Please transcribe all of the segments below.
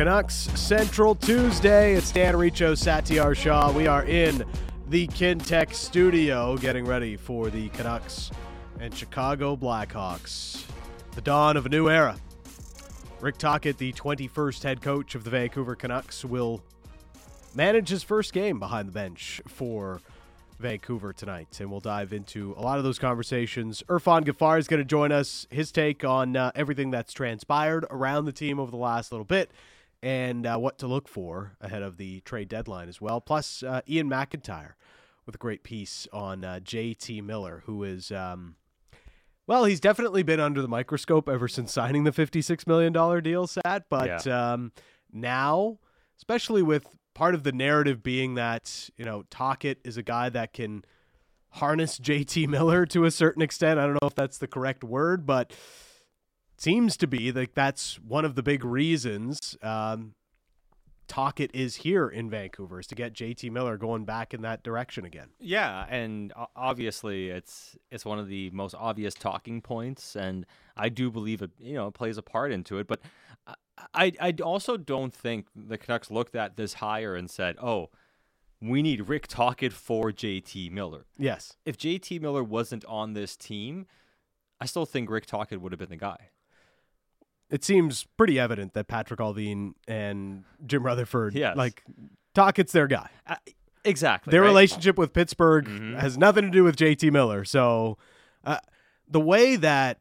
Canucks Central Tuesday. It's Dan Riccio, Satyar Shah. We are in the Kintec studio getting ready for the Canucks and Chicago Blackhawks. The dawn of a new era. Rick Tocchet, the 21st head coach of the Vancouver Canucks, will manage his first game behind the bench for Vancouver tonight. And we'll dive into a lot of those conversations. Irfaan Gaffar is going to join us, his take on uh, everything that's transpired around the team over the last little bit and uh, what to look for ahead of the trade deadline as well. Plus, uh, Iain MacIntyre with a great piece on uh, JT Miller, who is. Um, well, he's definitely been under the microscope ever since signing the $56 million deal, Sat. But yeah. um, now, especially with part of the narrative being that, you know, Tocchet is a guy that can harness JT Miller to a certain extent. I don't know if that's the correct word, but seems to be like that's one of the big reasons um, is here in Vancouver is to get JT Miller going back in that direction again. Yeah, and obviously it's it's one of the most obvious talking points, and I do believe it you know it plays a part into it. But I I also don't think the Canucks looked at this hire and said, oh. We need Rick Tocchet for JT Miller. Yes. If JT Miller wasn't on this team, I still think Rick Tocchet would have been the guy it seems pretty evident that Patrick Allvin and Jim Rutherford, yes. like Tocchet's their guy. Uh, exactly. Their right? relationship with Pittsburgh mm-hmm. has nothing to do with JT Miller. So uh, the way that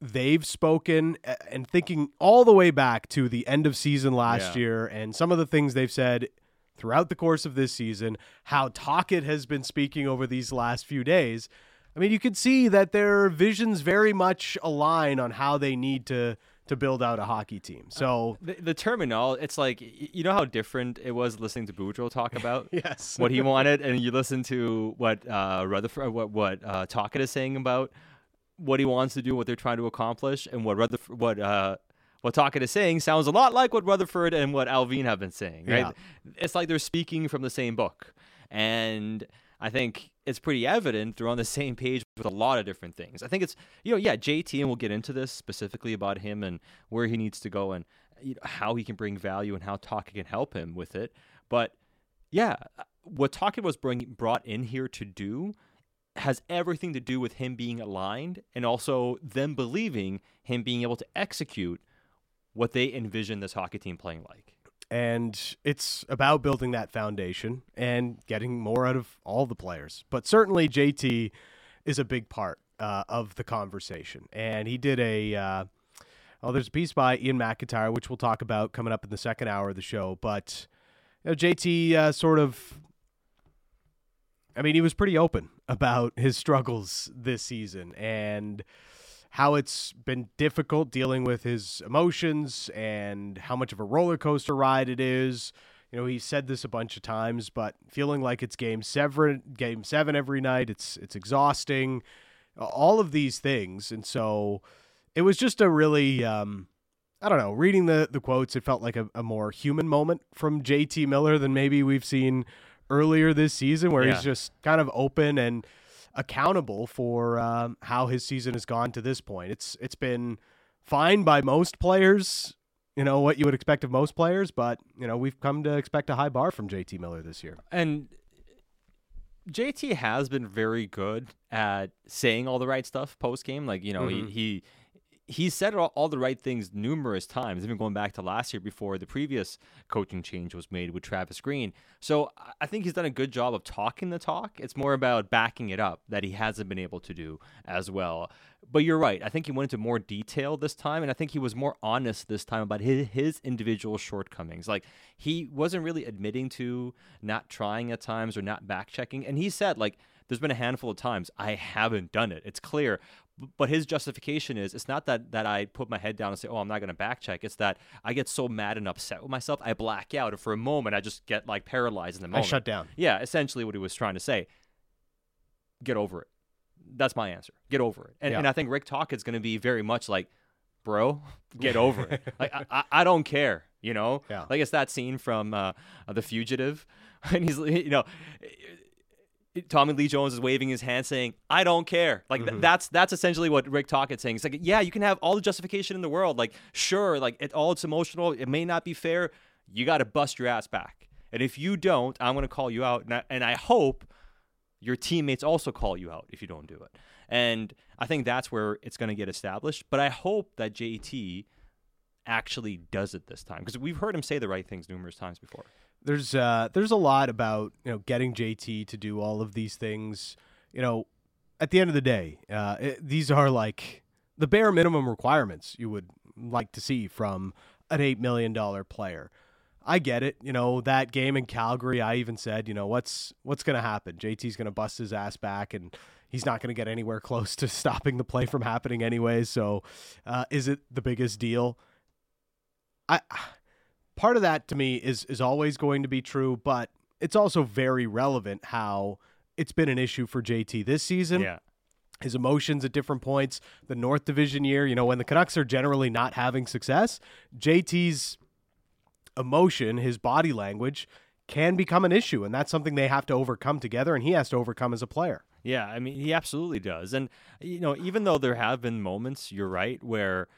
they've spoken and thinking all the way back to the end of season last yeah. year and some of the things they've said throughout the course of this season, how Tocchet has been speaking over these last few days. I mean, you can see that their visions very much align on how they need to – to build out a hockey team. So uh, the, the terminal, it's like you know how different it was listening to Boudreau talk about yes what he wanted, and you listen to what uh, Rutherford, what what uh, Tocchet is saying about what he wants to do, what they're trying to accomplish, and what Rutherford, what uh, what Tocchet is saying sounds a lot like what Rutherford and what Allvin have been saying. Right? Yeah. It's like they're speaking from the same book, and I think it's pretty evident they're on the same page with a lot of different things. I think it's you know yeah JT and we'll get into this specifically about him and where he needs to go and you know, how he can bring value and how Tocchet can help him with it. But yeah, what Tocchet was bring, brought in here to do has everything to do with him being aligned and also them believing him being able to execute what they envision this hockey team playing like and it's about building that foundation and getting more out of all the players. But certainly JT is a big part uh, of the conversation, and he did a. Uh, well, there's a piece by Iain MacIntyre, which we'll talk about coming up in the second hour of the show. But you know, JT uh, sort of, I mean, he was pretty open about his struggles this season, and how it's been difficult dealing with his emotions and how much of a roller coaster ride it is. You know, he said this a bunch of times, but feeling like it's game seven, game seven every night. It's it's exhausting. All of these things, and so it was just a really, um, I don't know. Reading the the quotes, it felt like a, a more human moment from JT Miller than maybe we've seen earlier this season, where yeah. he's just kind of open and accountable for um, how his season has gone to this point. It's it's been fine by most players, you know what you would expect of most players, but you know we've come to expect a high bar from JT Miller this year. And JT has been very good at saying all the right stuff post game. Like you know mm-hmm. he he he said all, all, the right things numerous times, even going back to last year before the previous coaching change was made with Travis Green. So I think he's done a good job of talking the talk. It's more about backing it up that he hasn't been able to do as well. But you're right. I think he went into more detail this time, and I think he was more honest this time about his, his individual shortcomings. Like he wasn't really admitting to not trying at times or not back checking. And he said, like, there's been a handful of times I haven't done it. It's clear. But his justification is it's not that that I put my head down and say, "Oh, I'm not going to back check." It's that I get so mad and upset with myself, I black out, and for a moment, I just get like paralyzed in the moment. I shut down. Yeah, essentially what he was trying to say. Get over it. That's my answer. Get over it. And, yeah. and I think Rick Tocchet is going to be very much like, bro, get over it. Like I, I, don't care. You know, yeah. like it's that scene from uh, The Fugitive, and he's you know Tommy Lee Jones is waving his hand saying, "I don't care." Like th- mm-hmm. that's that's essentially what Rick Tocchet's saying. It's like, yeah, you can have all the justification in the world. Like, sure, like it all it's emotional. It may not be fair. You got to bust your ass back. And if you don't, I'm going to call you out. And I, and I hope your teammates also call you out if you don't do it. And I think that's where it's going to get established. But I hope that JT actually does it this time because we've heard him say the right things numerous times before. There's uh, there's a lot about you know getting JT to do all of these things. You know, at the end of the day, uh, it, these are like the bare minimum requirements you would like to see from an eight million dollar player. I get it. You know that game in Calgary. I even said, you know, what's what's going to happen? JT's going to bust his ass back, and he's not going to get anywhere close to stopping the play from happening anyway. So, uh, is it the biggest deal? I part of that to me is is always going to be true, but it's also very relevant how it's been an issue for JT this season. Yeah. His emotions at different points, the North Division year, you know, when the Canucks are generally not having success, JT's emotion, his body language can become an issue, and that's something they have to overcome together, and he has to overcome as a player. Yeah, I mean, he absolutely does. And, you know, even though there have been moments, you're right, where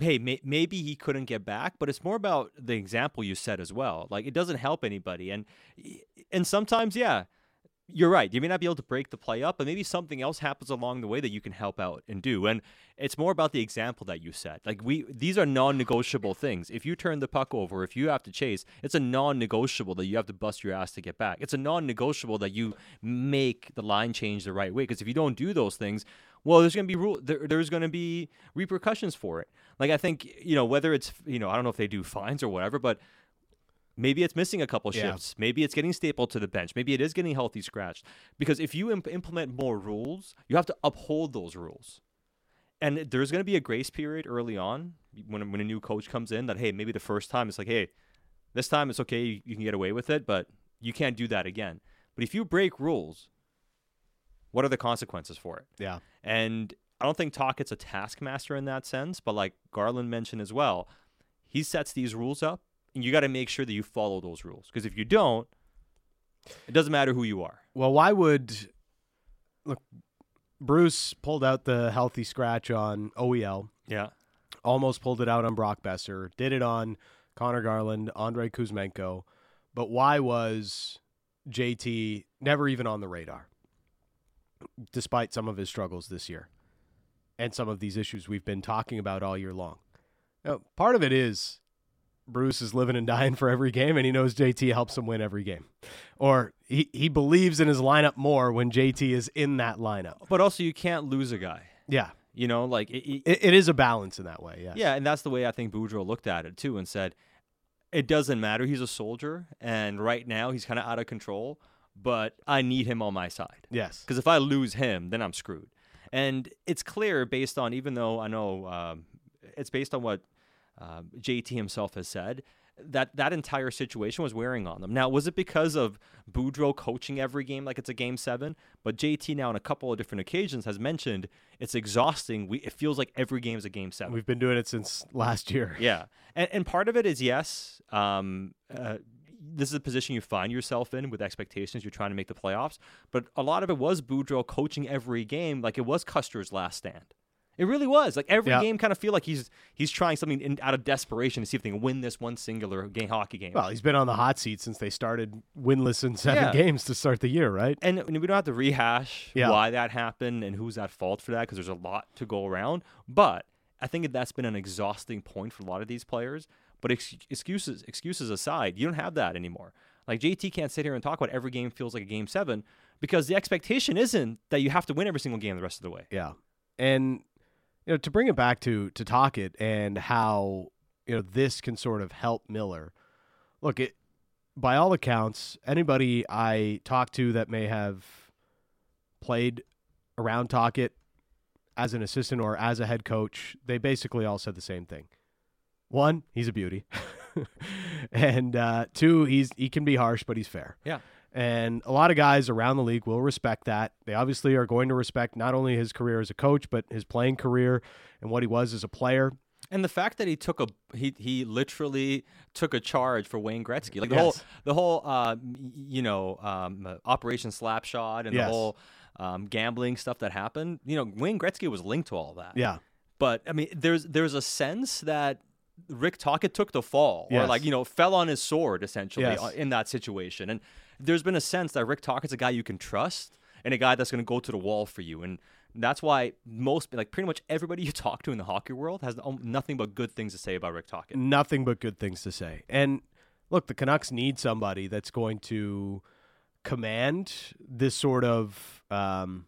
hey, may- maybe he couldn't get back, but it's more about the example you set as well. Like it doesn't help anybody, and and sometimes, yeah, you're right. You may not be able to break the play up, but maybe something else happens along the way that you can help out and do. And it's more about the example that you set. Like we, these are non-negotiable things. If you turn the puck over, if you have to chase, it's a non-negotiable that you have to bust your ass to get back. It's a non-negotiable that you make the line change the right way. Because if you don't do those things, well, there's going to be rule. There, there's going to be repercussions for it. Like I think you know whether it's you know I don't know if they do fines or whatever, but maybe it's missing a couple Yeah. shifts. Maybe it's getting stapled to the bench. Maybe it is getting healthy scratched. Because if you imp- implement more rules, you have to uphold those rules. And there's going to be a grace period early on when when a new coach comes in that hey maybe the first time it's like hey this time it's okay you, you can get away with it but you can't do that again. But if you break rules, what are the consequences for it? Yeah. And I don't think Tocchet's a taskmaster in that sense, but like Garland mentioned as well, he sets these rules up, and you got to make sure that you follow those rules. Because if you don't, it doesn't matter who you are. Well, why would look? Bruce pulled out the healthy scratch on OEL. Yeah. almost pulled it out on Brock Boeser, did it on Conor Garland, Andrei Kuzmenko, but why was JT never even on the radar, despite some of his struggles this year and some of these issues we've been talking about all year long? Now, part of it is Bruce is living and dying for every game, and he knows JT helps him win every game. Or he, he believes in his lineup more when JT is in that lineup. But also, you can't lose a guy. Yeah, You know, like it, it- it, it is a balance in that way. Yes. yeah, and that's the way I think Boudreau looked at it too, and said, "It doesn't matter. He's a soldier, and right now he's kind of out of control, but I need him on my side." Yes. Because if I lose him, then I'm screwed. And it's clear based on, even though I know um, it's based on what um, JT himself has said, that that entire situation was wearing on them. Now, was it because of Boudreau coaching every game like it's a game seven? But JT now on a couple of different occasions has mentioned it's exhausting. We, it feels like every game is a game seven. We've been doing it since last year. Yeah, and and part of it is yes. Um, uh, this is a position you find yourself in with expectations. You're trying to make the playoffs, but a lot of it was Boudreau coaching every game like it was Custer's last stand. It really was like every Yeah. game kind of feel like he's he's trying something in, out of desperation to see if they can win this one singular game hockey game. Well, he's been on the hot seat since they started winless in seven Yeah. games to start the year, right? and we don't have to rehash Yeah. why that happened and who's at fault for that because there's a lot to go around. But I think that that's been an exhausting point for a lot of these players. But ex- excuses excuses aside, you don't have that anymore. Like JT can't sit here and talk about every game feels like a game seven because the expectation isn't that you have to win every single game the rest of the way. Yeah. And you know, to bring it back to to Tocchet and how you know this can sort of help Miller. Look, it by all accounts, anybody I talk to that may have played around Tocchet as an assistant or as a head coach, they basically all said the same thing. One, he's a beauty, and uh, two, he's he can be harsh, but he's fair. Yeah. And a lot of guys around the league will respect that. They obviously are going to respect not only his career as a coach, but his playing career and what he was as a player. And the fact that he took a he he literally took a charge for Wayne Gretzky, like the Yes. whole the whole uh, you know um, Operation Slapshot and Yes. the whole um, gambling stuff that happened. You know, Wayne Gretzky was linked to all that. Yeah. But I mean, there's there's a sense that Rick Tocchet took the fall, or like you know, fell on his sword essentially Yes. in that situation. And there's been a sense that Rick Tocchet's a guy you can trust and a guy that's going to go to the wall for you. And that's why most, like pretty much everybody you talk to in the hockey world has um, nothing but good things to say about Rick Tocchet. nothing but good things to say. And look, the Canucks need somebody that's going to command this sort of um,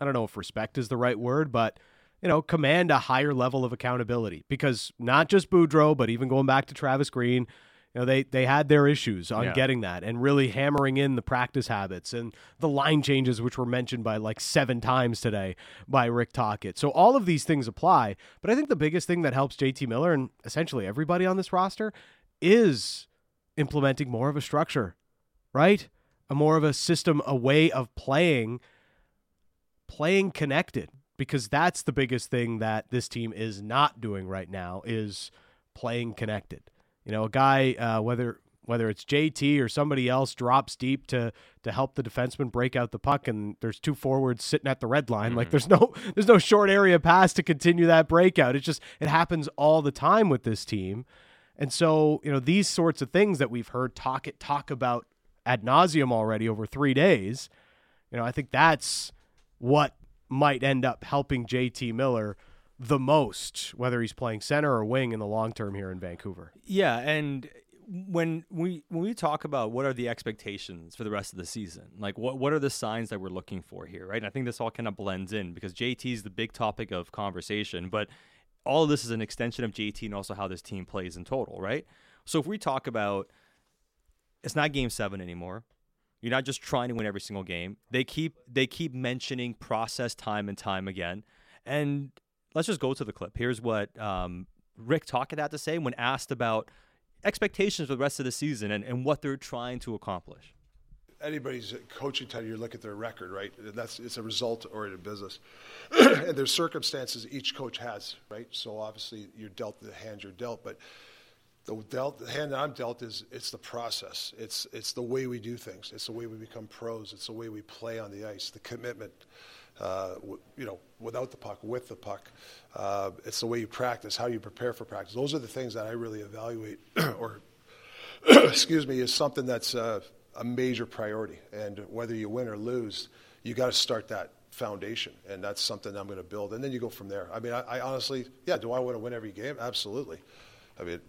I don't know if respect is the right word, but you know, command a higher level of accountability because not just Boudreau, but even going back to Travis Green, you know, they they had their issues on Yeah. getting that and really hammering in the practice habits and the line changes, which were mentioned by like seven times today by Rick Tocchet. So all of these things apply, but I think the biggest thing that helps JT Miller and essentially everybody on this roster is implementing more of a structure, right? A more of a system, a way of playing, playing connected, because that's the biggest thing that this team is not doing right now is playing connected. You know, a guy uh, whether whether it's JT or somebody else drops deep to to help the defenseman break out the puck, and there's two forwards sitting at the red line. Like there's no there's no short area pass to continue that breakout. It's just it happens all the time with this team. And so, you know, these sorts of things that we've heard Tocchet talk about ad nauseum already over three days, you know, I think that's what might end up helping JT Miller the most, whether he's playing center or wing in the long term here in Vancouver. Yeah, and when we when we talk about what are the expectations for the rest of the season, like what what are the signs that we're looking for here, right? And I think this all kind of blends in because JT is the big topic of conversation, but all of this is an extension of JT and also how this team plays in total, right? So if we talk about it's not game 7 anymore. You're not just trying to win every single game. They keep they keep mentioning process time and time again. And let's just go to the clip. Here's what um, Rick Tocchet had to say when asked about expectations for the rest of the season and, and what they're trying to accomplish. anybody's coaching title, you look at their record, right? That's it's a result-oriented business, and there's circumstances each coach has, right? So obviously you're dealt the hand you're dealt, but the dealt the hand that I'm dealt is it's the process. It's it's the way we do things. It's the way we become pros. It's the way we play on the ice. The commitment, uh, w- you know, without the puck, with the puck. Uh, it's the way you practice, how you prepare for practice. Those are the things that I really evaluate or excuse me, is something that's uh, a major priority. And whether you win or lose, you got to start that foundation, and that's something I'm going to build. And then you go from there. I mean, I, I honestly, yeah, do I want to win every game? Absolutely. I mean,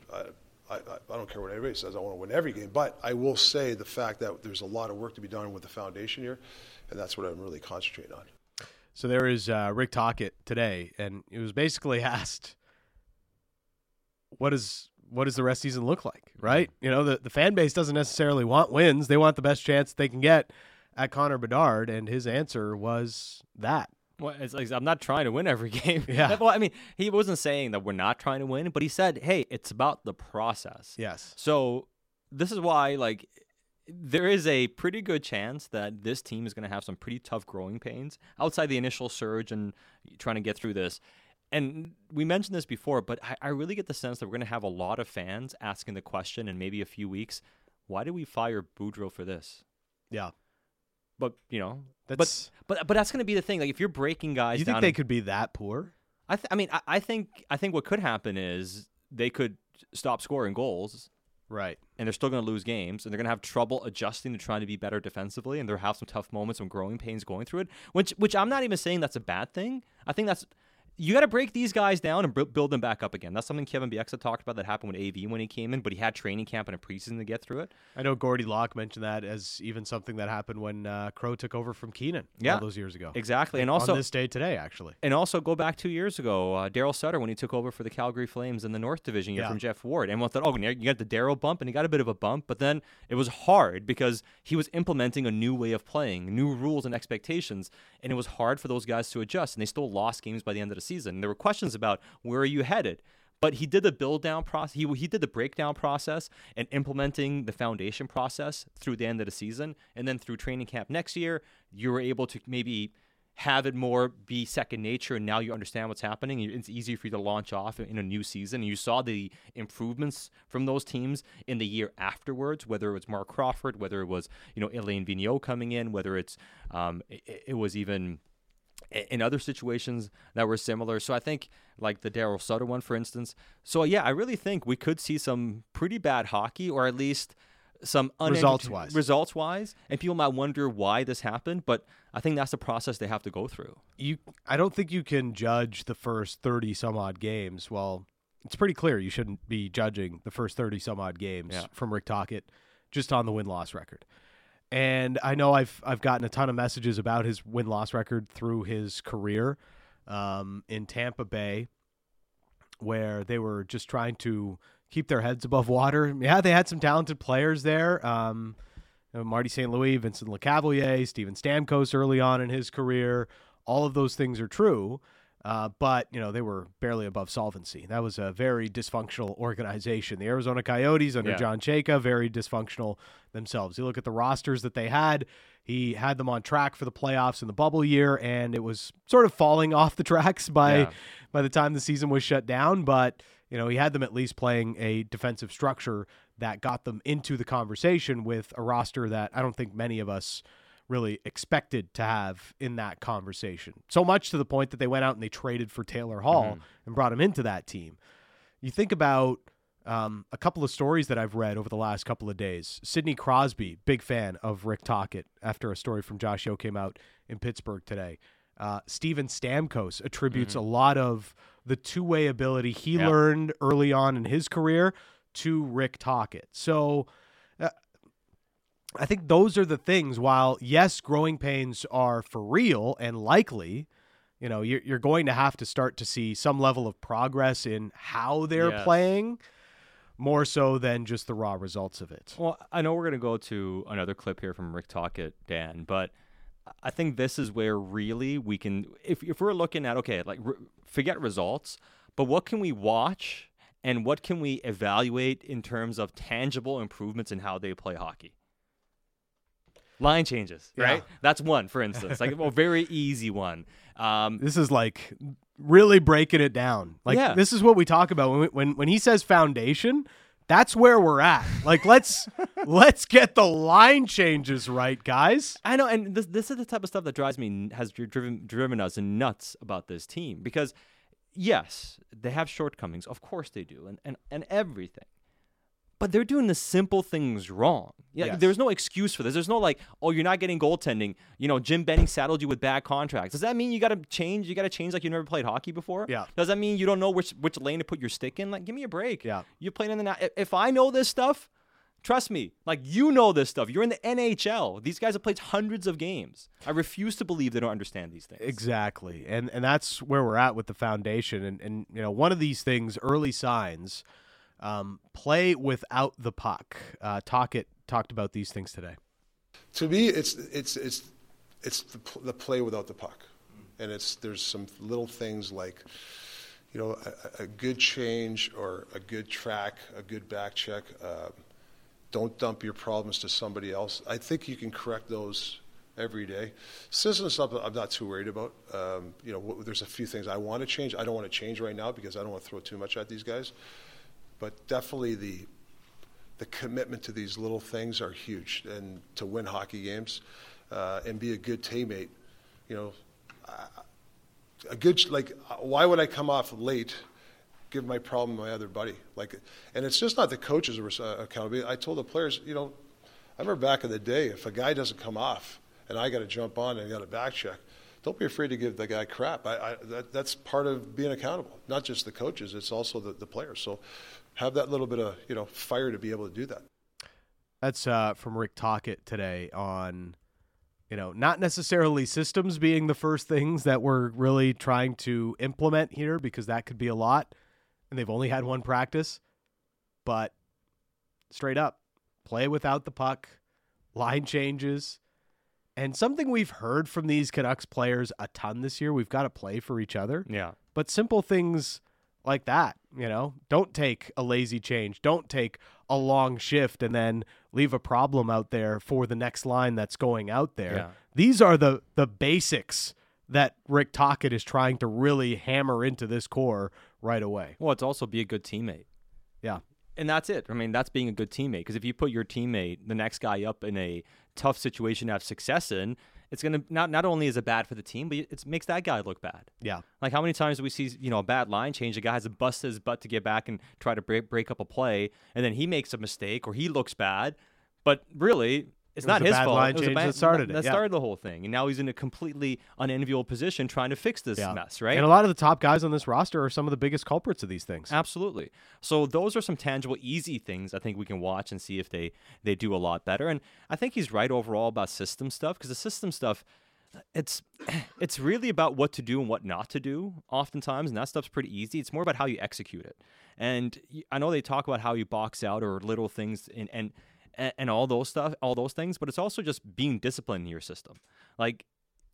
I, I don't care what anybody says. I want to win every game, but I will say the fact that there's a lot of work to be done with the foundation here, and that's what I'm really concentrating on. So there is uh, Rick Tocchet today, and it was basically asked, "What does what does the rest season look like?" Right? You know, the the fan base doesn't necessarily want wins; they want the best chance they can get at Connor Bedard, and his answer was that. Well, it's like I'm not trying to win every game. Yeah. Well, I mean, he wasn't saying that we're not trying to win, but he said, "Hey, it's about the process." Yes. So this is why, like, there is a pretty good chance that this team is going to have some pretty tough growing pains outside the initial surge and trying to get through this. And we mentioned this before, but I, I really get the sense that we're going to have a lot of fans asking the question in maybe a few weeks: Why did we fire Boudreau for this? Yeah. But you know, That's. but but but that's going to be the thing. Like, if you're breaking guys, Do you think they in- could be that poor? I, th- I mean, I, I think I think what could happen is they could stop scoring goals, Right. and they're still going to lose games, and they're going to have trouble adjusting to trying to be better defensively, and they'll have some tough moments, some growing pains going through it. Which which I'm not even saying that's a bad thing. I think that's you got to break these guys down and bu- build them back up again. That's something Kevin Bieksa talked about that happened with AV when he came in, but he had training camp and a preseason to get through it. I know Gordy Locke mentioned that as even something that happened when uh, Crow took over from Keenan Yeah. all those years ago. Exactly, and also on this day today, actually. And also go back two years ago, uh, Daryl Sutter when he took over for the Calgary Flames in the North Division Yeah. from Geoff Ward. And one thought, oh, you got the Daryl bump, and he got a bit of a bump, but then it was hard because he was implementing a new way of playing, new rules and expectations, and it was hard for those guys to adjust. And they still lost games by the end of the season. There were questions about where are you headed. But he did the build down process. He, he did the breakdown process and implementing the foundation process through the end of the season. And then through training camp next year, you were able to maybe have it more be second nature and now you understand what's happening it's easier for you to launch off in a new season you saw the improvements from those teams in the year afterwards whether it was Marc Crawford whether it was you know Alain Vigneault coming in whether it's um, it, it was even in other situations that were similar. So I think like the Daryl Sutter one, for instance. So yeah, I really think we could see some pretty bad hockey, or at least some results wise. Results wise, and people might wonder why this happened, but I think that's the process they have to go through. You, I don't think you can judge the first thirty some odd games. Well, it's pretty clear you shouldn't be judging the first thirty some odd games yeah. from Rick Tocchet just on the win loss record. And I know I've I've gotten a ton of messages about his win loss record through his career um, in Tampa Bay, where they were just trying to keep their heads above water. Yeah, they had some talented players there. Um, Marty St. Louis, Vincent Lecavalier, Steven Stamkos early on in his career. All of those things are true. Uh, but you know they were barely above solvency. That was a very dysfunctional organization. The Arizona Coyotes under yeah. John Chayka, very dysfunctional themselves. You look at the rosters that they had. He had them on track for the playoffs in the bubble year, and it was sort of falling off the tracks by yeah. by the time the season was shut down. But you know he had them at least playing a defensive structure that got them into the conversation with a roster that I don't think many of us really expected to have in that conversation. So much to the point that they went out and they traded for Taylor Hall mm-hmm. and brought him into that team. You think about um, a couple of stories that I've read over the last couple of days. Sidney Crosby, big fan of Rick Tocchet, after a story from Josh Yohe came out in Pittsburgh today. Uh, Steven Stamkos attributes mm-hmm. a lot of the two way ability he yep. learned early on in his career to Rick Tocchet. So I think those are the things. While yes, growing pains are for real and likely, you know, you're, you're going to have to start to see some level of progress in how they're yes. playing, more so than just the raw results of it. Well, I know we're going to go to another clip here from Rick Tocchet, Dan, but I think this is where really we can, if if we're looking at okay, like re- forget results, but what can we watch and what can we evaluate in terms of tangible improvements in how they play hockey? Line changes, right? Yeah. That's one, for instance, like a very easy one. Um, this is like really breaking it down. Like yeah. this is what we talk about when we, when when he says foundation. That's where we're at. Like let's let's get the line changes right, guys. I know, and this this is the type of stuff that drives me has driven driven us nuts about this team because yes, they have shortcomings. Of course they do, and and and everything but they're doing the simple things wrong. Yeah, yes. there's no excuse for this. There's no like, oh, you're not getting goaltending. You know, Jim Benning saddled you with bad contracts. Does that mean you got to change? You got to change like you never played hockey before? Yeah. Does that mean you don't know which which lane to put your stick in? Like, give me a break. Yeah. You're playing in the if I know this stuff, trust me, like you know this stuff. You're in the NHL. These guys have played hundreds of games. I refuse to believe they don't understand these things. Exactly, and and that's where we're at with the foundation. And and you know, one of these things, early signs um, play without the puck. Uh, Tocchet talked about these things today. To me, it's it's it's it's the, the play without the puck, and it's there's some little things like you know, a, a, good change or a good track, a good back check. Uh, don't dump your problems to somebody else. I think you can correct those every day. System stuff I'm not too worried about. Um, you know, there's a few things I want to change. I don't want to change right now because I don't want to throw too much at these guys but definitely the the commitment to these little things are huge, and to win hockey games uh, and be a good teammate. You know, a good like why would I come off late? Give my problem to my other buddy. Like, and it's just not the coaches uh, accountable. I told the players, you know, I remember back in the day, if a guy doesn't come off and I got to jump on and got to back check, don't be afraid to give the guy crap. I, I, that, that's part of being accountable. Not just the coaches; it's also the, the players. So, have that little bit of you know fire to be able to do that. That's uh, from Rick Tocchet today on, you know, not necessarily systems being the first things that we're really trying to implement here because that could be a lot, and they've only had one practice, but straight up, play without the puck, line changes, and something we've heard from these Canucks players a ton this year. We've got to play for each other. Yeah, but simple things like that. You know, don't take a lazy change. Don't take a long shift and then leave a problem out there for the next line that's going out there. Yeah. These are the the basics that Rick Tocchet is trying to really hammer into this core right away. Well, it's also be a good teammate. Yeah. And that's it. I mean, that's being a good teammate. Because if you put your teammate, the next guy up in a tough situation to have success in, it's gonna not not only is it bad for the team, but it makes that guy look bad. Yeah. Like how many times do we see you know a bad line change? A guy has to bust his butt to get back and try to break break up a play, and then he makes a mistake or he looks bad, but really it's It not his fault. line It was a bad- that started it, That yeah. started the whole thing, and now he's in a completely unenviable position trying to fix this Yeah. mess, right? And a lot of the top guys on this roster are some of the biggest culprits of these things. Absolutely. So those are some tangible, easy things I think we can watch and see if they they do a lot better. And I think he's right overall about system stuff because the system stuff, it's it's really about what to do and what not to do oftentimes, and that stuff's pretty easy. It's more about how you execute it. And i know they talk about how you box out or little things and and and and all those stuff, all those things, but it's also just being disciplined in your system. Like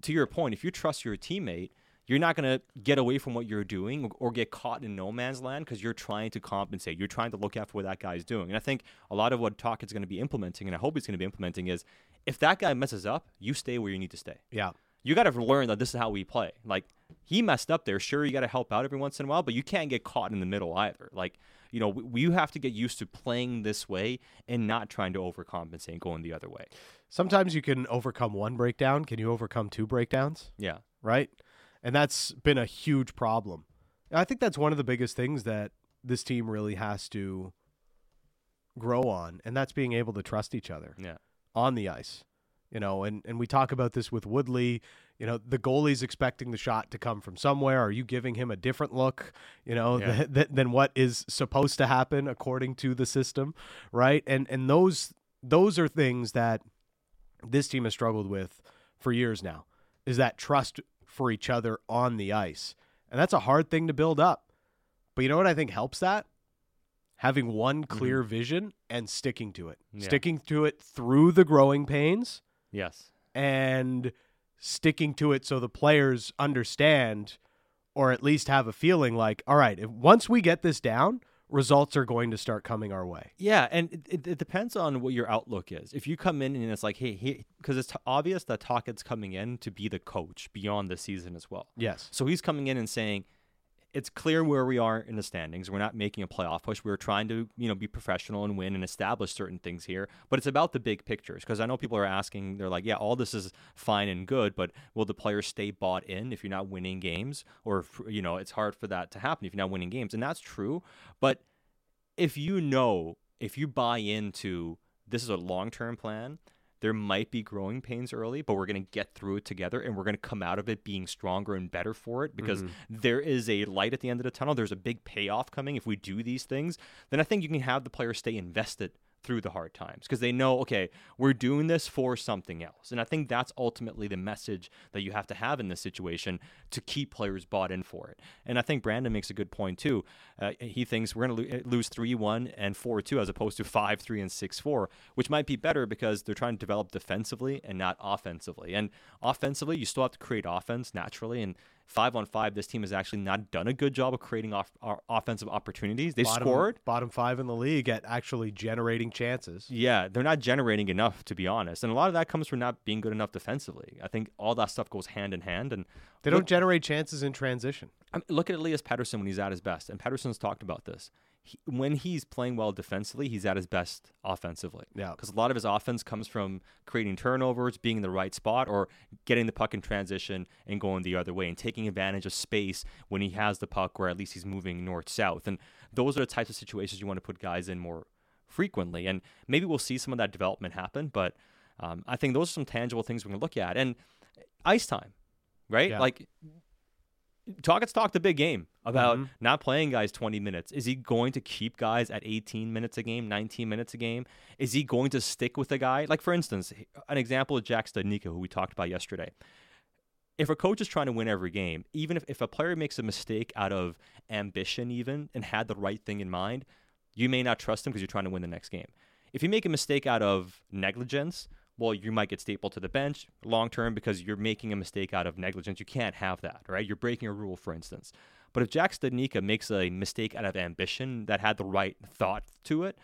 to your point, if you trust your teammate, you're not going to get away from what you're doing or, get caught in no man's land because you're trying to compensate. You're trying to look after what that guy's doing. And I think a lot of what Tocchet's going to be implementing, and I hope he's going to be implementing, is if that guy messes up, you stay where you need to stay. Yeah. You got to learn that this is how we play. Like he messed up there. Sure, you got to help out every once in a while, but you can't get caught in the middle either. Like you know, we, you have to get used to playing this way and not trying to overcompensate and going the other way. Sometimes you can overcome one breakdown. Can you overcome two breakdowns? Yeah. right? And that's been a huge problem. I think that's one of the biggest things that this team really has to grow on, and that's being able to trust each other Yeah. on the ice. You know, and, and we talk about this with Woodley. You know, the goalie's expecting the shot to come from somewhere. Are you giving him a different look, you know, Yeah. th- th- than what is supposed to happen according to the system, right? And and those those are things that this team has struggled with for years now. Is that trust for each other on the ice. And that's a hard thing to build up. But you know what I think helps that? Having one mm-hmm. clear vision and sticking to it. Yeah. Sticking to it through the growing pains Yes. and sticking to it so the players understand or at least have a feeling like, all right, if once we get this down, results are going to start coming our way. Yeah, and it, it, it depends on what your outlook is. If you come in and it's like, hey, he, because it's t- obvious that Tocchet's coming in to be the coach beyond the season as well. Yes. So he's coming in and saying, it's clear where we are in the standings. We're not making a playoff push. We're trying to, you know, be professional and win and establish certain things here. But it's about the big pictures because I know people are asking. They're like, yeah, all this is fine and good, but will the players stay bought in if you're not winning games? Or if, you know, it's hard for that to happen if you're not winning games, and that's true. But if you know, if you buy into this is a long term plan, there might be growing pains early, but we're going to get through it together and we're going to come out of it being stronger and better for it because mm-hmm. there is a light at the end of the tunnel. There's a big payoff coming if we do these things. Then I think you can have the players stay invested through the hard times because they know, okay, we're doing this for something else. And I think that's ultimately the message that you have to have in this situation to keep players bought in for it. And I think Brandon makes a good point too. Uh, he thinks we're going to lo- lose 3 1 and 4 2 as opposed to 5 3 and 6 4, which might be better because they're trying to develop defensively and not offensively. And offensively, you still have to create offense naturally. And five on five, this team has actually not done a good job of creating off, offensive opportunities. They've Bottom, scored. bottom five in the league at actually generating chances. Yeah, they're not generating enough to be honest, and a lot of that comes from not being good enough defensively. I think all that stuff goes hand in hand, and They don't generate chances in transition. I mean, look at Elias Pettersson when he's at his best, and Pettersson's talked about this. He, when he's playing well defensively, he's at his best offensively. Yeah. because a lot of his offense comes from creating turnovers, being in the right spot, or getting the puck in transition and going the other way, and taking advantage of space when he has the puck, or at least he's moving north south. And those are the types of situations you want to put guys in more frequently. And maybe we'll see some of that development happen, but um, I think those are some tangible things we can look at. And ice time, right? Yeah. Like Tocchet's talked a big game about Mhm. not playing guys 20 minutes. Is he going to keep guys at 18 minutes a game, 19 minutes a game? Is he going to stick with a guy? Like, for instance, an example of Jack Studnicka, who we talked about yesterday. If a coach is trying to win every game, even if, if a player makes a mistake out of ambition, even, and had the right thing in mind, you may not trust him because you're trying to win the next game. If you make a mistake out of negligence, well, you might get stapled to the bench long term because you're making a mistake out of negligence. You can't have that, right? You're breaking a rule, for instance. But if Jack Studnicka makes a mistake out of ambition that had the right thought to it,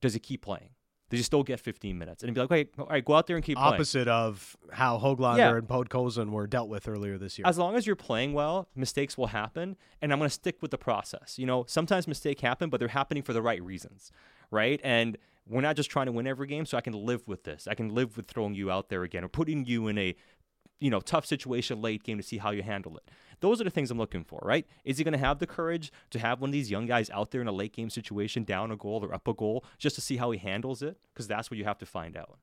does he keep playing? Does he still get 15 minutes? And he'd be like, okay, all right, go out there and keep playing. Opposite playing. of how Hoglander Yeah. and Podkolzin were dealt with earlier this year. As long as you're playing well, mistakes will happen, and I'm going to stick with the process. You know, sometimes mistakes happen, but they're happening for the right reasons, right? And we're not just trying to win every game, so I can live with this. I can live with throwing you out there again or putting you in a, you know, tough situation late game to see how you handle it. Those are the things I'm looking for, right? Is he going to have the courage to have one of these young guys out there in a late game situation, down a goal or up a goal, just to see how he handles it? Because that's what you have to find out.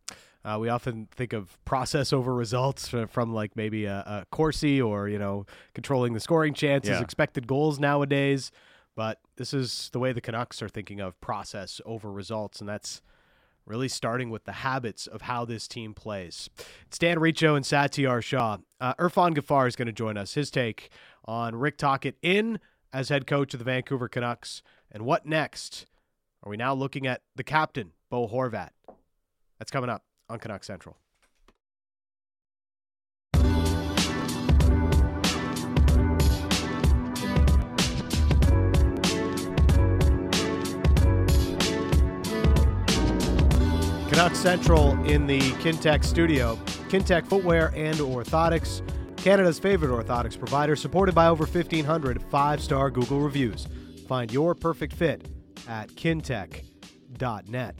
Uh, we often think of process over results fr- from like maybe a, a Corsi or you know controlling the scoring chances, Yeah. expected goals nowadays. But this is the way the Canucks are thinking of process over results, and that's really starting with the habits of how this team plays. It's Dan Riccio and Satyar Shah. Uh, Irfaan Gaffar is going to join us. His take on Rick Tocchet in as head coach of the Vancouver Canucks, and what next? Are we now looking at the captain, Bo Horvat? That's coming up on Canuck Central. Canuck Central in the Kintec studio. Kintec Footwear and Orthotics, Canada's favorite orthotics provider, supported by over 1,500 five-star Google reviews. Find your perfect fit at kintec.net.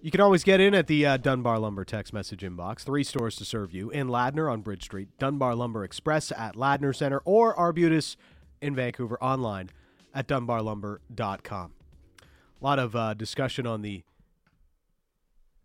You can always get in at the uh, Dunbar Lumber text message inbox. Three stores to serve you in Ladner on Bridge Street, Dunbar Lumber Express at Ladner Center, or Arbutus in Vancouver online at dunbarlumber.com. A lot of uh, discussion on the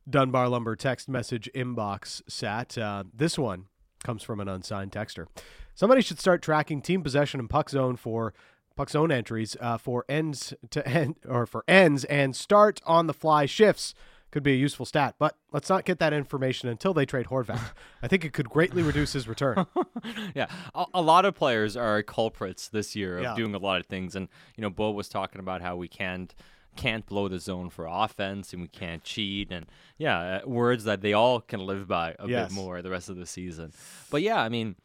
Dunbar Lumber text message inbox sat. Uh, this one comes from an unsigned texter. Somebody should start tracking team possession and puck zone for puck zone entries uh, for ends to end or for ends and start on the fly shifts. Could be a useful stat, but let's not get that information until they trade Horvat. I think it could greatly reduce his return. yeah, a, a lot of players are culprits this year of Yeah. doing a lot of things, and you know, Bo was talking about how we can't can't blow the zone for offense and we can't cheat, and yeah, uh, words that they all can live by a Yes. bit more the rest of the season. But yeah, I mean,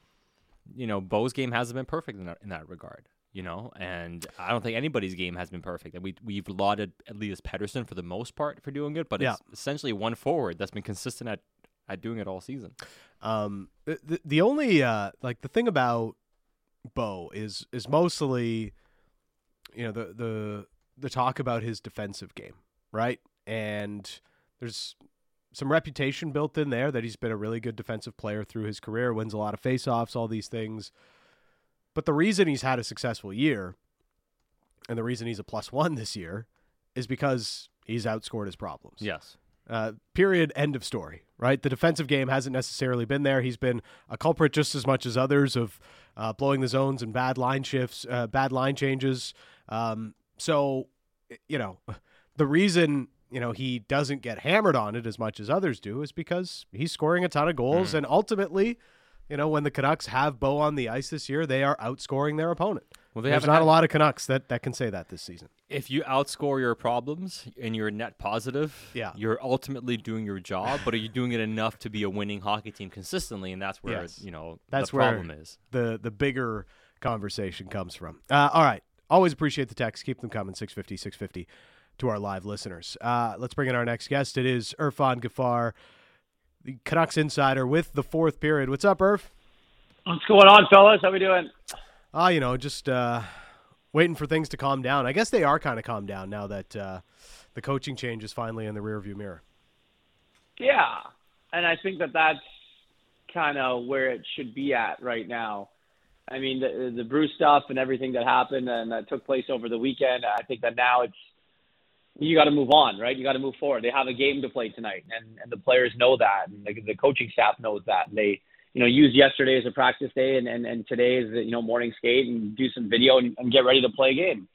you know, Bo's game hasn't been perfect in that, in that regard. You know, and I don't think anybody's game has been perfect. And we we've lauded Elias Pettersson for the most part for doing good, but Yeah. it's essentially one forward that's been consistent at at doing it all season. Um, the, the- the only uh, like the thing about Bo is is mostly, you know, the the the talk about his defensive game, right? And there's some reputation built in there that he's been a really good defensive player through his career, wins a lot of faceoffs, all these things. But the reason he's had a successful year, and the reason he's a plus one this year, is because he's outscored his problems. Yes. Uh, period. End of story. Right. The defensive game hasn't necessarily been there. He's been a culprit just as much as others of uh, blowing the zones and bad line shifts, uh, bad line changes. Um, so, you know, the reason you know he doesn't get hammered on it as much as others do is because he's scoring a ton of goals, and ultimately, you know, when the Canucks have Bo on the ice this year, they are outscoring their opponent. Well, they There's not had- a lot of Canucks that that can say that this season. if you outscore your problems and you're net positive, Yeah. you're ultimately doing your job, but are you doing it enough to be a winning hockey team consistently? And that's where Yes. you know That's the where problem is. the the bigger conversation comes from. Uh, all right. Always appreciate the text. Keep them coming. 650, 650 to our live listeners. Uh, let's bring in our next guest. It is Irfaan Gaffar, the Canucks insider with the fourth period. What's up, Irf? What's going on, fellas? How we doing? Ah, you know, just uh, waiting for things to calm down. I guess they are kind of calmed down now that uh, the coaching change is finally in the rearview mirror. Yeah, and I think that that's kind of where it should be at right now. I mean, the the Bruce stuff and everything that happened and that took place over the weekend. I think that now it's you got to move on, right? You got to move forward. They have a game to play tonight, and and the players know that, and the, the coaching staff knows that. And they you know use yesterday as a practice day, and and, and today is you know morning skate and do some video and, and get ready to play a game.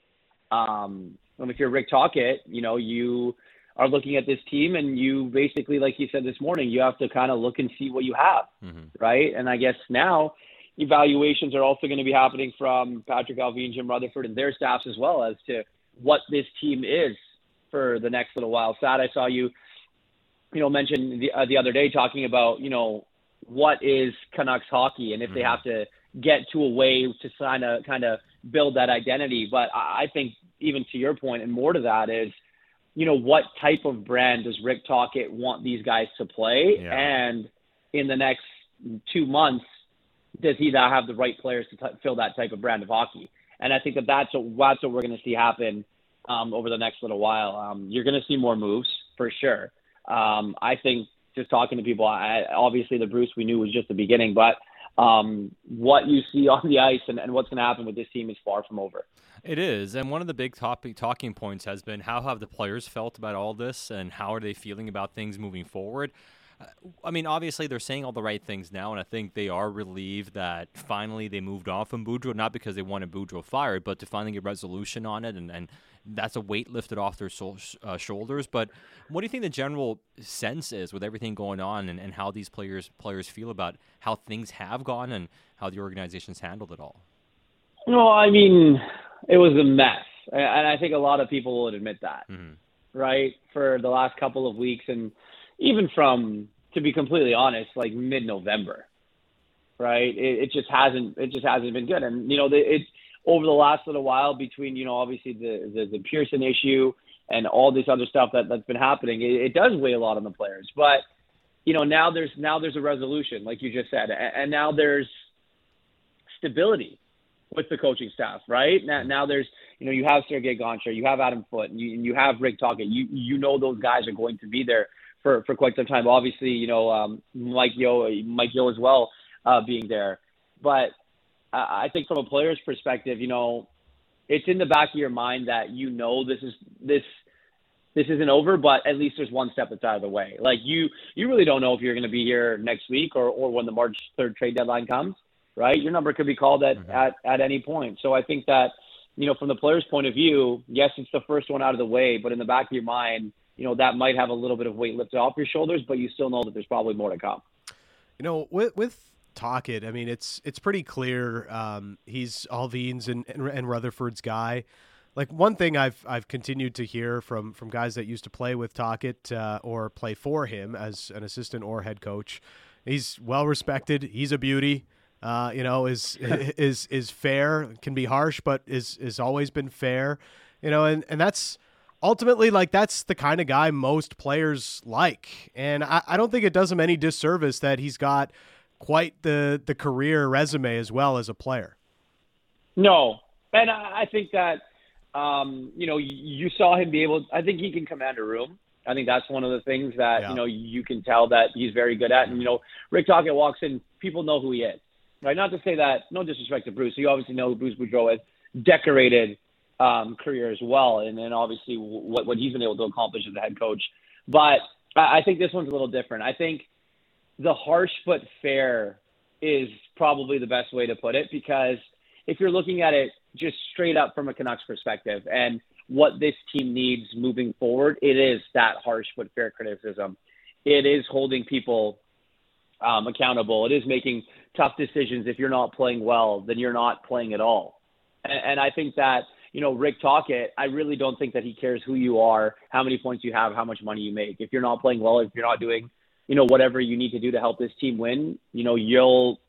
Um, and if you're Rick Tocchet, you know you are looking at this team and you basically, like you said this morning, you have to kind of look and see what you have, Mhm. right? And I guess now evaluations are also going to be happening from Patrick Allvin, Jim Rutherford, and their staffs as well as to what this team is for the next little while. Sad, I saw you, you know, mention the uh, the other day talking about you know what is Canucks hockey and if they have to get to a way to kind of kind of build that identity. But I think even to your point and more to that is you know, what type of brand does Rick Tocchet want these guys to play? Yeah. And in the next two months, does he now have the right players to t- fill that type of brand of hockey? And I think that that's what, that's what we're going to see happen um, over the next little while. Um, you're going to see more moves for sure. Um, I think just talking to people, I, obviously the Bruce we knew was just the beginning, but um, what you see on the ice and, and what's going to happen with this team is far from over. It is, and one of the big topic talking points has been how have the players felt about all this, and how are they feeling about things moving forward. I mean, obviously they're saying all the right things now, and I think they are relieved that finally they moved off from Boudreau, not because they wanted Boudreau fired, but to finally get resolution on it, and, and that's a weight lifted off their so, uh, shoulders. But what do you think the general sense is with everything going on, and, and how these players players feel about how things have gone and how the organization's handled it all? No, I mean, it was a mess, and I think a lot of people would admit that, mm-hmm. right? For the last couple of weeks, and even from, to be completely honest, like mid-November, right? It, it just hasn't, it just hasn't been good. And you know, the, it over the last little while between, you know, obviously the the, the Pearson issue and all this other stuff that that's been happening, it, it does weigh a lot on the players. But you know, now there's now there's a resolution, like you just said, and, and now there's stability with the coaching staff, right? Now, now there's, you know, you have Sergei Gonchar, you have Adam Foote, and you, and you have Rick Tocchet. You you know those guys are going to be there for, for quite some time. Obviously, you know, um, Mike Yeo, Mike Yeo as well uh, being there. But I think from a player's perspective, you know, it's in the back of your mind that you know this is this this isn't over, but at least there's one step that's out of the way. Like you you really don't know if you're going to be here next week or or when the March third trade deadline comes, right? Your number could be called at mm-hmm. at at any point. So I think that you know, from the player's point of view, yes, it's the first one out of the way, but in the back of your mind, you know, that might have a little bit of weight lifted off your shoulders, but you still know that there's probably more to come. You know, with with Tocchet, I mean, it's it's pretty clear um, he's Allvin's and, and, and Rutherford's guy. Like one thing I've I've continued to hear from from guys that used to play with Tocchet uh, or play for him as an assistant or head coach, he's well respected. He's a beauty. Uh, you know, is is is fair. Can be harsh, but is is always been fair. You know, and and that's ultimately like that's the kind of guy most players like. And I, I, don't think it does him any disservice that he's got quite the the career resume as well as a player. No. And i, I think that um, you know you saw him be able i think he can command a room. I think that's one of the things that yeah. you know you can tell that he's very good at. And you know rick Tocchet walks in people know who he is. Right? Not to say that no disrespect to bruce. You obviously know who bruce boudreau is. Decorated um, career as well, and then obviously what what he's been able to accomplish as a head coach. But I, I think this one's a little different. I think the harsh but fair is probably the best way to put it because if you're looking at it just straight up from a Canucks perspective and what this team needs moving forward, it is that harsh but fair criticism. It is holding people um, accountable. It is making tough decisions. If you're not playing well, then you're not playing at all. And, and I think that you know, Rick Tocchet, I really don't think that he cares who you are, how many points you have, how much money you make. If you're not playing well, if you're not doing, you know, whatever you need to do to help this team win, you know, you'll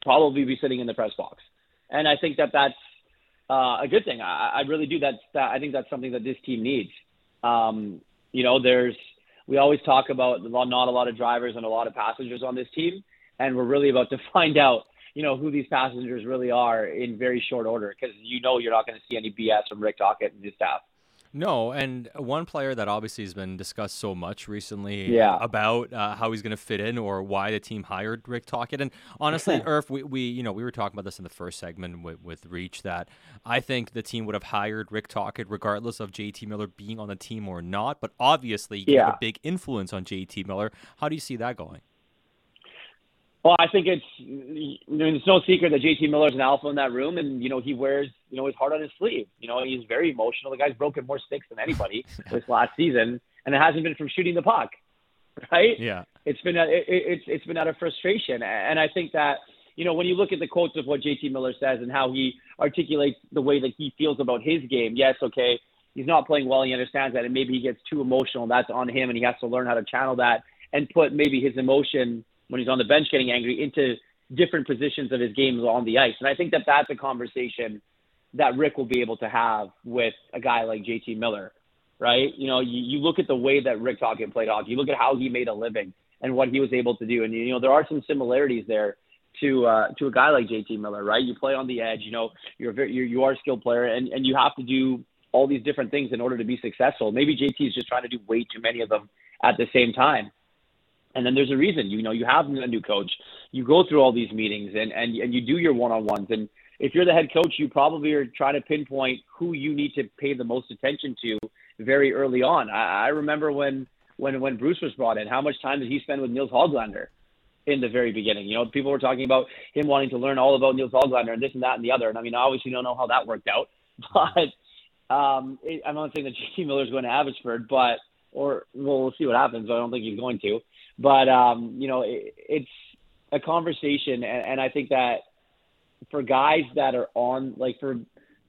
probably be sitting in the press box. And I think that that's uh, a good thing. I, I really do. That's that. I think that's something that this team needs. Um, you know, there's we always talk about not a lot of drivers and a lot of passengers on this team, and we're really about to find out you know who these passengers really are in very short order because you know you're not going to see any BS from Rick Tocchet and his staff. No, and one player that obviously has been discussed so much recently yeah. about uh, how he's going to fit in or why the team hired Rick Tocchet. And honestly, Irf, we, we you know we were talking about this in the first segment with, with Reach that I think the team would have hired Rick Tocchet regardless of JT Miller being on the team or not. But obviously, he yeah. a big influence on JT Miller. How do you see that going? Well, I think it's I mean, it's no secret that JT Miller's an alpha in that room, and you know he wears you know his heart on his sleeve. You know he's very emotional. The guy's broken more sticks than anybody this last season, and it hasn't been from shooting the puck, right? Yeah, it's been a, it, it's it's been out of frustration, and I think that you know when you look at the quotes of what JT Miller says and how he articulates the way that he feels about his game, yes, okay, he's not playing well. He understands that, and maybe he gets too emotional. And that's on him, and he has to learn how to channel that and put maybe his emotion when he's on the bench getting angry into different positions of his game on the ice. And I think that that's a conversation that Rick will be able to have with a guy like JT Miller. right? You know, you, you look at the way that Rick Tocchet played hockey. You look at how he made a living and what he was able to do, and you know there are some similarities there to uh, to a guy like JT Miller, right? You play on the edge. You know, you're very you're, you are a skilled player, and and you have to do all these different things in order to be successful. Maybe JT is just trying to do way too many of them at the same time. And then there's a reason, you know, you have a new coach. You go through all these meetings and, and, and you do your one-on-ones. And if you're the head coach, you probably are trying to pinpoint who you need to pay the most attention to very early on. I, I remember when, when, when Bruce was brought in, how much time did he spend with Nils Hoglander in the very beginning? You know, people were talking about him wanting to learn all about Nils Hoglander and this and that and the other. And I mean, obviously don't know how that worked out, but um, it, I'm not saying that JT Miller is going to Abbotsford, but or well, we'll see what happens. But I don't think he's going to. But um, you know, it, it's a conversation, and, and I think that for guys that are on, like for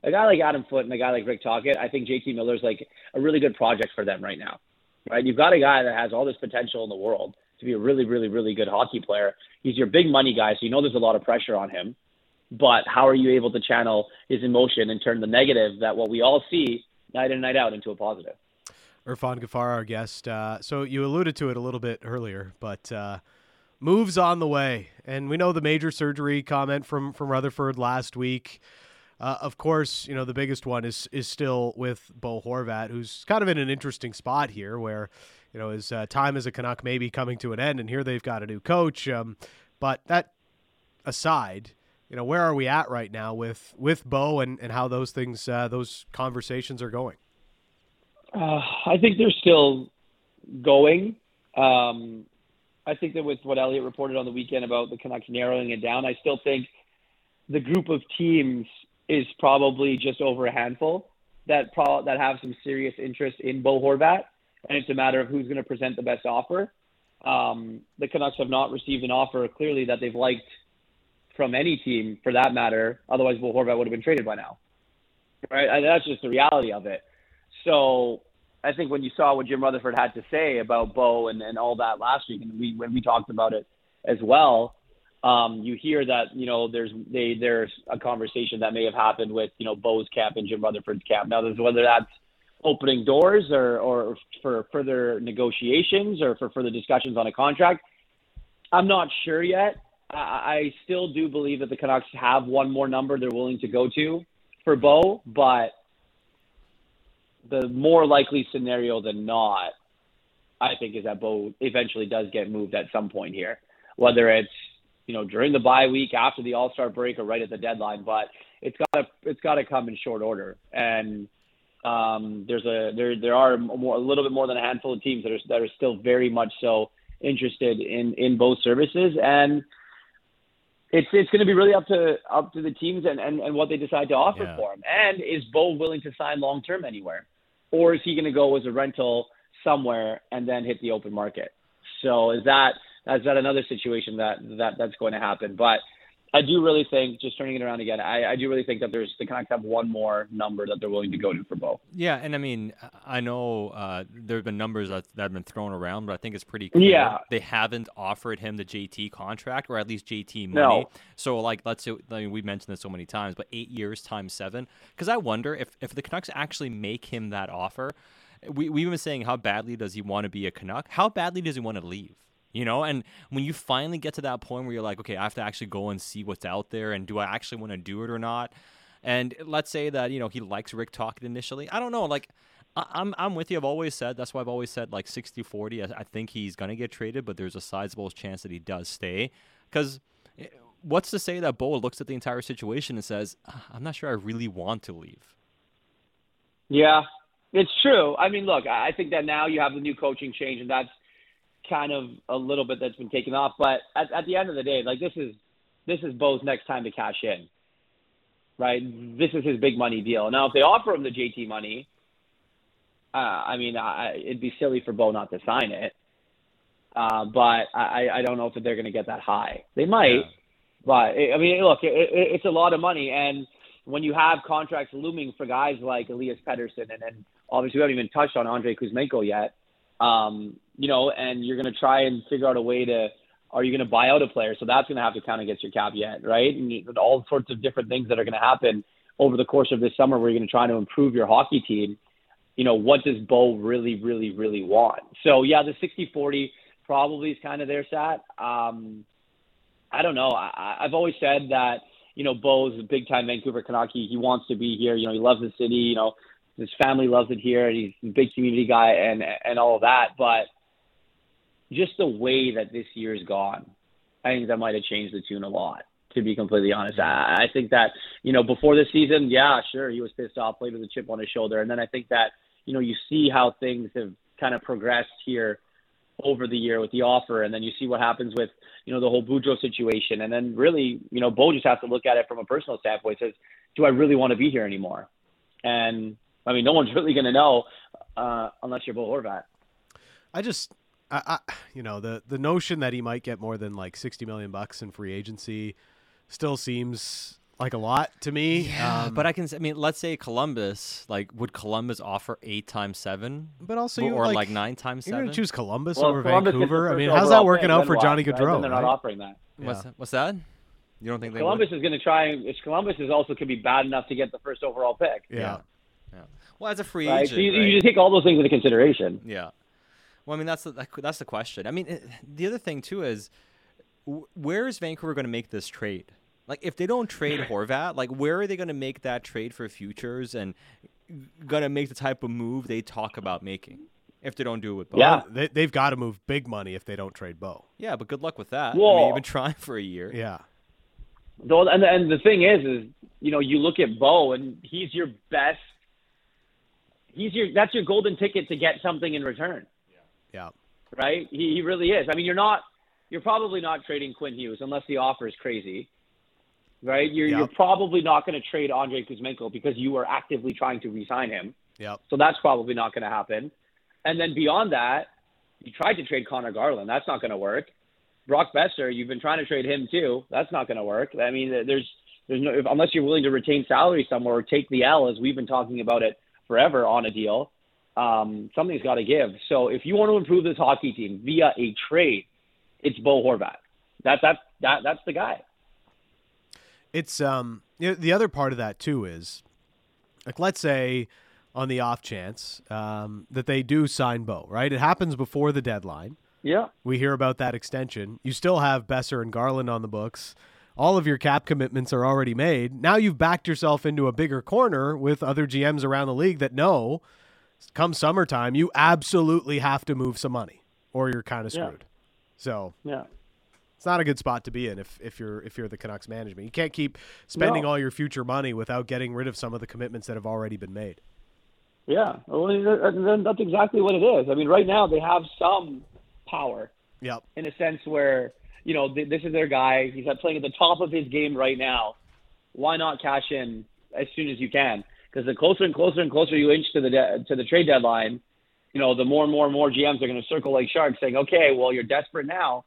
a guy like Adam Foote and a guy like Rick Tocchet, I think JT Miller's like a really good project for them right now. Right? You've got a guy that has all this potential in the world to be a really, really, really good hockey player. He's your big money guy, so you know there's a lot of pressure on him. But how are you able to channel his emotion and turn the negative that what we all see night in and night out into a positive? Irfaan Gaffar, our guest. Uh, so you alluded to it a little bit earlier, but uh, moves on the way, and we know the major surgery comment from from Rutherford last week. Uh, of course, you know the biggest one is is still with Bo Horvat, who's kind of in an interesting spot here, where you know his uh, time as a Canuck may be coming to an end, and here they've got a new coach. Um, but that aside, you know where are we at right now with with Bo and and how those things uh, those conversations are going? Uh, I think they're still going. Um, I think that with what Elliotte reported on the weekend about the Canucks narrowing it down, I still think the group of teams is probably just over a handful that pro- that have some serious interest in Bo Horvat, and it's a matter of who's going to present the best offer. Um, the Canucks have not received an offer clearly that they've liked from any team, for that matter. Otherwise, Bo Horvat would have been traded by now, right? And that's just the reality of it. So I think when you saw what Jim Rutherford had to say about Bo and, and all that last week, and we when we talked about it as well, um, you hear that you know there's they there's a conversation that may have happened with you know Bo's camp and Jim Rutherford's camp. Now, there's whether that's opening doors or or for further negotiations or for further discussions on a contract, I'm not sure yet. I, I still do believe that the Canucks have one more number they're willing to go to for Bo, but the more likely scenario than not, I think, is that Bo eventually does get moved at some point here, whether it's you know during the bye week, after the All Star break, or right at the deadline. But it's got to it's got to come in short order, and um, there's a there there are more, a little bit more than a handful of teams that are that are still very much so interested in in Bo's services and it's it's going to be really up to up to the teams and, and, and what they decide to offer yeah. for him. And is Bo willing to sign long term anywhere? Or is he going to go as a rental somewhere and then hit the open market? So is that is that another situation that that that's going to happen? But I do really think, just turning it around again, I, I do really think that there's the Canucks have one more number that they're willing to go to for Bo. Yeah, and I mean, I know uh, there have been numbers that, that have been thrown around, but I think it's pretty clear yeah. they haven't offered him the JT contract or at least JT money. No. So, like, let's say I mean, we've mentioned this so many times, but eight years times seven. Because I wonder if if the Canucks actually make him that offer. We we've been saying how badly does he want to be a Canuck? How badly does he want to leave? You know and when you finally get to that point where you're like okay i have to actually go and see what's out there and do i actually want to do it or not and let's say that you know he likes Rick Tocchet initially i don't know like I'm I'm with you. I've always said that's why I've always said like 60-40. I, I think he's gonna get traded, but there's a sizable chance that he does stay. Because eh, what's to say that Bo looks at the entire situation and says, ah, "I'm not sure I really want to leave." Yeah, it's true. I mean, look, I think that now you have the new coaching change, and that's kind of a little bit that's been taken off. But at, at the end of the day, like this is this is Bo's next time to cash in, right? This is his big money deal. Now, if they offer him the JT money, uh, I mean, I, it'd be silly for Bo not to sign it. Uh, but I, I don't know if they're going to get that high. They might, yeah. but I mean, look, it, it, it's a lot of money, and when you have contracts looming for guys like Elias Pettersson, and, and obviously we haven't even touched on Andrei Kuzmenko yet, um, you know, and you're going to try and figure out a way to, are you going to buy out a player? So that's going to have to count against your cap yet, right? And all sorts of different things that are going to happen over the course of this summer where you're going to try to improve your hockey team. you know, what does Bo really, really, really want? So yeah, the 60-40 probably is kind of their stat. Um, I don't know. I, I've always said that you know Bo's a big time Vancouver Canuck. He, he wants to be here. You know, he loves the city. You know, his family loves it here, and he's a big community guy and and all of that. But just the way that this year's gone, I think that might have changed the tune a lot. To be completely honest, I, I think that you know before the season, yeah, sure, he was pissed off, played with a chip on his shoulder, and then I think that you know you see how things have kind of progressed here over the year with the offer, and then you see what happens with you know the whole Boudreau situation, and then really you know Bo just has to look at it from a personal standpoint. Says, do I really want to be here anymore? And I mean, no one's really going to know uh, unless you're Bo Horvat. I just, I, I, you know, the the notion that he might get more than like sixty million bucks in free agency still seems like a lot to me. Yeah, um, but I can. I mean, let's say Columbus. Like, would Columbus offer eight times seven? But also, or, you, or like, like, nine times you're seven. gonna choose Columbus well, over Columbus Vancouver. I mean, how's that working out for what, Johnny right? Gaudreau? Then they're not right? offering that. What's Yeah. what's that? You don't think they Columbus would? is going to try. and it's- Columbus is also could be bad enough to get the first overall pick. Yeah. Yeah. Well, as a free Right. agent, So you, right? you just take all those things into consideration. Yeah. Well, I mean that's the that's the question. I mean, it, the other thing too is where is Vancouver going to make this trade? Like, if they don't trade Horvat, like where are they going to make that trade for futures and going to make the type of move they talk about making? If they don't do it with Bo. Yeah. They, they've got to move big money if they don't trade Bo. Yeah, but good luck with that. I mean, you've been trying for a year. Yeah. Though, and and the thing is, is you know, you look at Bo, and he's your best. He's your that's your golden ticket to get something in return, Yeah. right? He he really is. I mean, you're not, you're probably not trading Quinn Hughes unless the offer is crazy, right? You're you're probably not going to trade Andrei Kuzmenko because you are actively trying to re-sign him. Yep. So that's probably not going to happen. And then beyond that, you tried to trade Conor Garland. That's not going to work. Brock Boeser, you've been trying to trade him too. That's not going to work. I mean, there's there's no unless you're willing to retain salary somewhere or take the L, as we've been talking about it forever on a deal. Um, something's got to give. So if you want to improve this hockey team via a trade, it's Bo Horvat. That that that that's the guy. It's um you know, the other part of that too is like let's say on the off chance um, that they do sign Bo, right? It happens before the deadline. Yeah. We hear about that extension. You still have Boeser and Garland on the books. All of your cap commitments are already made. Now you've backed yourself into a bigger corner with other GMs around the league that know come summertime you absolutely have to move some money or you're kind of Yeah. screwed. So Yeah. it's not a good spot to be in if, if you're if you're the Canucks management. You can't keep spending No. all your future money without getting rid of some of the commitments that have already been made. Yeah. Well, that's exactly what it is. I mean, right now they have some power. Yep. in a sense where you know th- this is their guy. He's playing at the top of his game right now. Why not cash in as soon as you can? Because the closer and closer and closer you inch to the de- to the trade deadline, you know, the more and more and more GMs are going to circle like sharks, saying, "Okay, well, you're desperate now.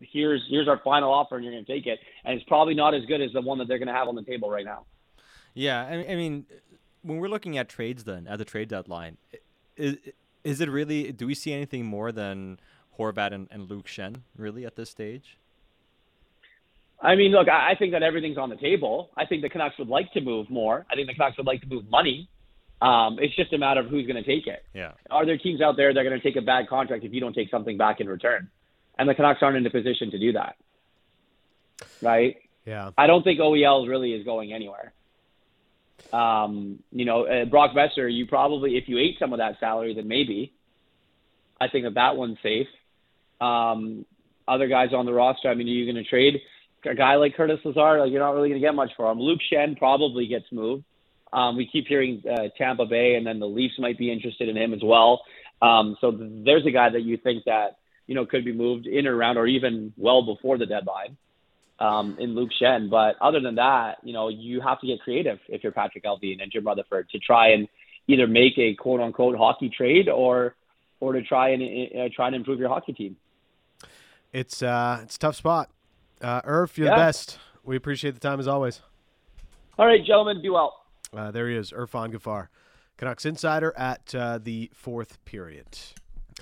Here's here's our final offer, and you're going to take it." And it's probably not as good as the one that they're going to have on the table right now. Yeah, I, mean, when we're looking at trades, then at the trade deadline, is is it really? Do we see anything more than Horvat and, and Luke Schenn really at this stage? I mean, look, I I think that everything's on the table. I think the Canucks would like to move more. I think the Canucks would like to move money. Um, it's just a matter of who's going to take it. Yeah. Are there teams out there that are going to take a bad contract if you don't take something back in return? And the Canucks aren't in a position to do that. Right? Yeah. I don't think OEL really is going anywhere. Um, you know, uh, Brock Boeser, you probably, if you ate some of that salary, then maybe. I think that that one's safe. Um, other guys on the roster, I mean, are you going to trade a guy like Curtis Lazar? Like, you're not really going to get much for him. Luke Schenn probably gets moved. Um, we keep hearing uh, Tampa Bay, and then the Leafs might be interested in him as well. Um, so th- there's a guy that you think that you know could be moved in or around, or even well before the deadline um, in Luke Schenn. But other than that, you know, you have to get creative if you're Patrick Allvin and Jim Rutherford to try and either make a quote unquote hockey trade or or to try and uh, try and improve your hockey team. It's uh it's a tough spot. Uh Irv, you're the best. We appreciate the time as always. All right, gentlemen, be well. Uh, there he is, Irfaan Gaffar, Canucks insider at uh, the fourth period.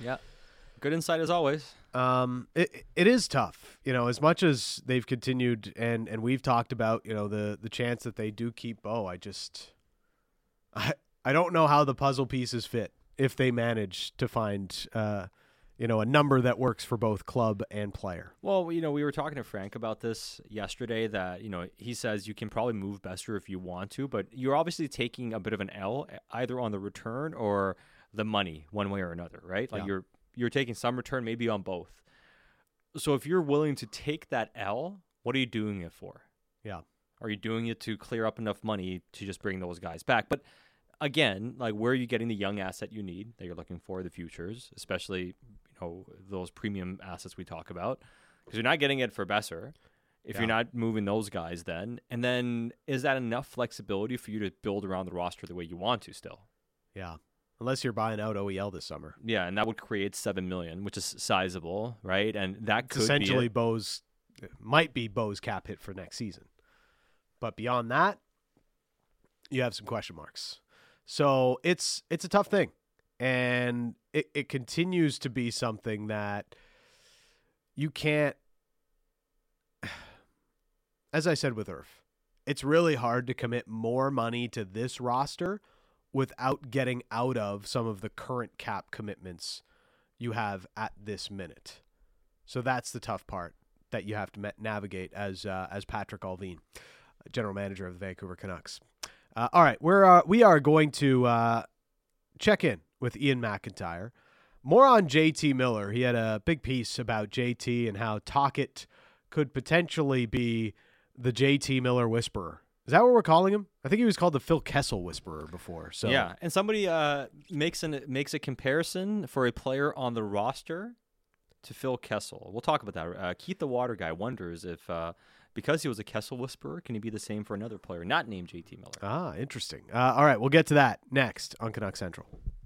Yeah. Good insight as always. Um, it it is tough, you know. As much as they've continued, and and we've talked about, you know, the the chance that they do keep Bo. I just, I I don't know how the puzzle pieces fit if they manage to find, uh, you know, a number that works for both club and player. Well, you know, we were talking to Frank about this yesterday. That you know, he says you can probably move Boeser if you want to, but you're obviously taking a bit of an L either on the return or the money, one way or another, right? Like Yeah. you're you're taking some return, maybe on both. So if you're willing to take that L, what are you doing it for? Yeah. Are you doing it to clear up enough money to just bring those guys back? But again, like where are you getting the young asset you need that you're looking for the futures, especially know those premium assets we talk about, because you're not getting it for Boeser. If Yeah. you're not moving those guys, then and then is that enough flexibility for you to build around the roster the way you want to still? Yeah. Unless you're buying out OEL this summer. Yeah, and that would create seven million, which is sizable, right? And that It's could essentially be. Bo's might be Bo's cap hit for next season. But beyond that, you have some question marks. So it's it's a tough thing. And it, it continues to be something that you can't as I said with Irf, it's really hard to commit more money to this roster without getting out of some of the current cap commitments you have at this minute. So that's the tough part that you have to navigate as uh, as Patrick Allvin, general manager of the Vancouver Canucks. Uh, all right, we're uh, we are going to uh, check in with Iain MacIntyre. More on JT Miller. He had a big piece about JT and how Tocchet could potentially be the JT Miller whisperer. Is that what we're calling him? I think he was called the Phil Kessel whisperer before. So Yeah, and somebody uh, makes an makes a comparison for a player on the roster to Phil Kessel. We'll talk about that. Uh, Keith the Water Guy wonders if uh, because he was a Kessel whisperer, can he be the same for another player not named JT Miller? Ah, interesting. Uh, all right, we'll get to that next on Canuck Central.